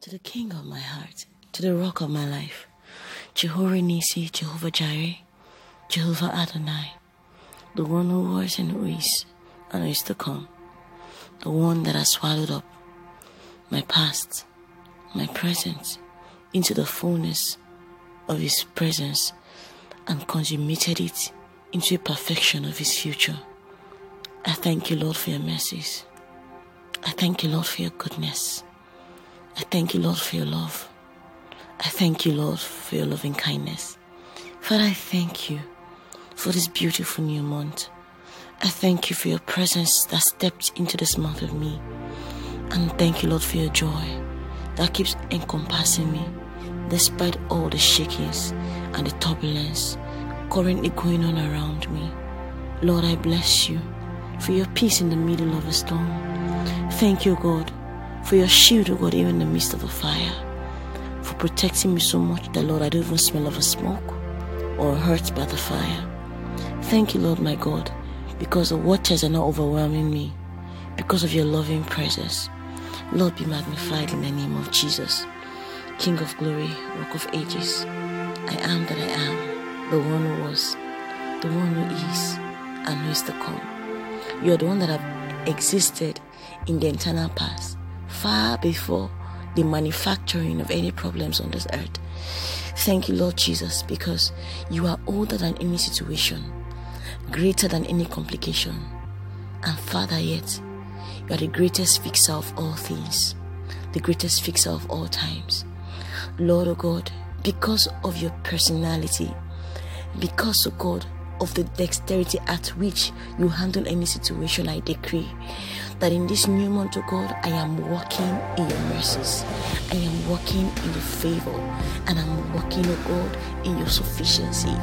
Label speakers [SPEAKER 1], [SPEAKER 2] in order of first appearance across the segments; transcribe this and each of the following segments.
[SPEAKER 1] to the King of my heart, to the rock of my life, Jehovah Nissi, Jehovah Jireh, Jehovah Adonai, the one who was and who is and who is to come, the one that has swallowed up my past, my present, into the fullness of His presence and consummated it into a perfection of His future. I thank you, Lord, for your mercies. I thank you, Lord, for your goodness. Thank you, Lord, for your love. I thank you, Lord, for your loving kindness. Father, I thank you for this beautiful new month. I thank you for your presence that stepped into this month of me. And thank you, Lord, for your joy that keeps encompassing me despite all the shakings and the turbulence currently going on around me. Lord, I bless you for your peace in the middle of a storm. Thank you, God, for your shield, O God, even in the midst of a fire, for protecting me so much that, Lord, I don't even smell of a smoke or hurt by the fire. Thank you, Lord, my God, because the waters are not overwhelming me, because of your loving presence. Lord, be magnified in the name of Jesus, King of glory, Rock of ages. I am that I am, the one who was, the one who is, and who is to come. You are the one that have existed in the eternal past, far before the manufacturing of any problems on this earth. Thank you, Lord Jesus, because you are older than any situation, greater than any complication, and farther yet, you are the greatest fixer of all things, the greatest fixer of all times. Lord, oh God, because of your personality, because, oh God, of the dexterity at which you handle any situation, I decree that in this new month, oh God, I am walking in your mercies. I am walking in your favor. And I'm walking, oh God, in your sufficiency.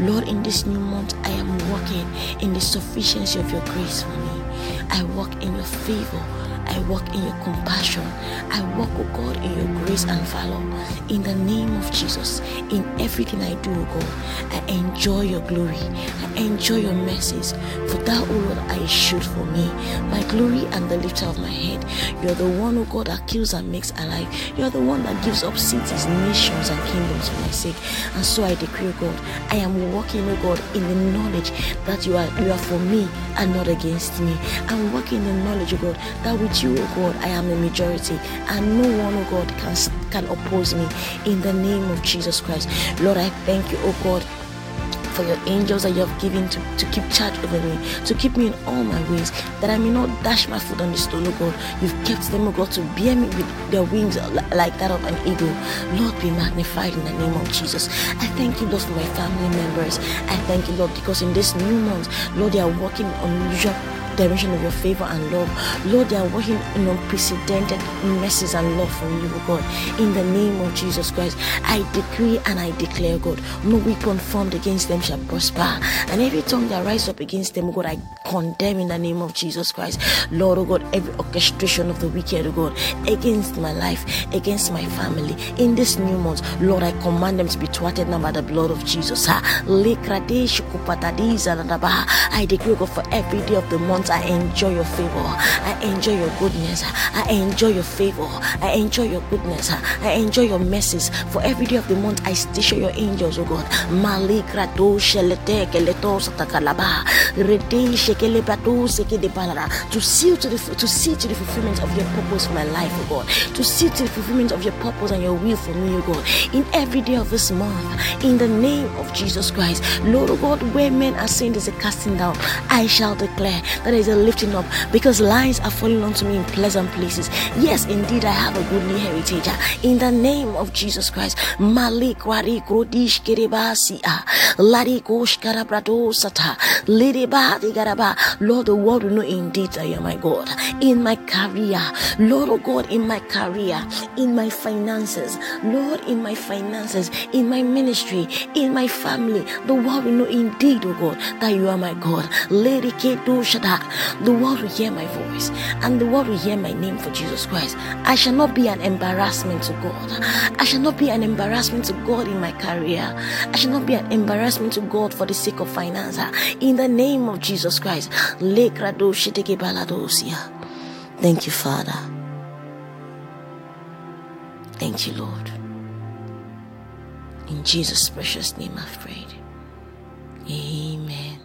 [SPEAKER 1] Lord, in this new month, I am walking in the sufficiency of your grace for me. I walk in your favor. I walk in your compassion. I walk, oh God, in your grace and valor. In the name of Jesus, in everything I do, oh God, I enjoy your glory. I enjoy your mercies. For thou, O Lord, are a shield for me, my glory and the lifter of my head. You are the one, oh God, that kills and makes alive. You are the one that gives up cities, nations, and kingdoms for my sake. And so I decree, oh God, I am walking, oh God, in the knowledge that you are you are for me and not against me. I'm walking in the knowledge, oh God, that with you, oh God, I am the majority, and no one, oh God, can can oppose me. In the name of Jesus Christ, Lord, I thank you, oh God for your angels that you have given to, to keep charge over me, to keep me in all my ways, that I may not dash my foot on the stone, oh God. You've kept them, oh God, to bear me with their wings like that of an eagle. Lord, be magnified in the name of Jesus. I thank you, Lord, for my family members. I thank you, Lord, because in this new month, Lord, they are walking unusual dimension of your favor and love. Lord, they are working in unprecedented mercies and love from you, oh God. In the name of Jesus Christ, I decree and I declare, God, no weapon formed against them shall prosper. And every tongue that rises up against them, God, I condemn in the name of Jesus Christ. Lord, oh God, every orchestration of the wicked, oh God, against my life, against my family, in this new month, Lord, I command them to be thwarted now by the blood of Jesus. I decree, God, for every day of the month, I enjoy your favor. I enjoy your goodness. I enjoy your favor. I enjoy your goodness. I enjoy your mercies. For every day of the month, I station your angels, oh God. Malikrato shelete keleto satakalaba. Rede shekele prato seke de balada. To see to the to see to the fulfillment of your purpose for my life, oh God. To see to the fulfillment of your purpose and your will for me, oh God. In every day of this month, in the name of Jesus Christ, Lord, oh God, where men are saying there's a casting down, I shall declare that there is a lifting up because lines are falling onto me in pleasant places. Yes, indeed, I have a goodly heritage. In the name of Jesus Christ, Malik Wari Krodish Kerebasia, Lari Kosh Karabrado Sata, Lidibadi Garaba. Lord, the world will know indeed I am my God. In my career, Lord, oh God, in my career, in my finances, Lord, in my finances, in my ministry, in my family, the world will know indeed, oh God, that you are my God. Lady Kedo Shada, the world will hear my voice and the world will hear my name for Jesus Christ. I shall not be an embarrassment to God. I shall not be an embarrassment embarrassment to God in my career. I should not be an embarrassment to God for the sake of finance. Ah, in the name of Jesus Christ. Thank you, Father. Thank you, Lord. In Jesus' precious name I've prayed. Amen.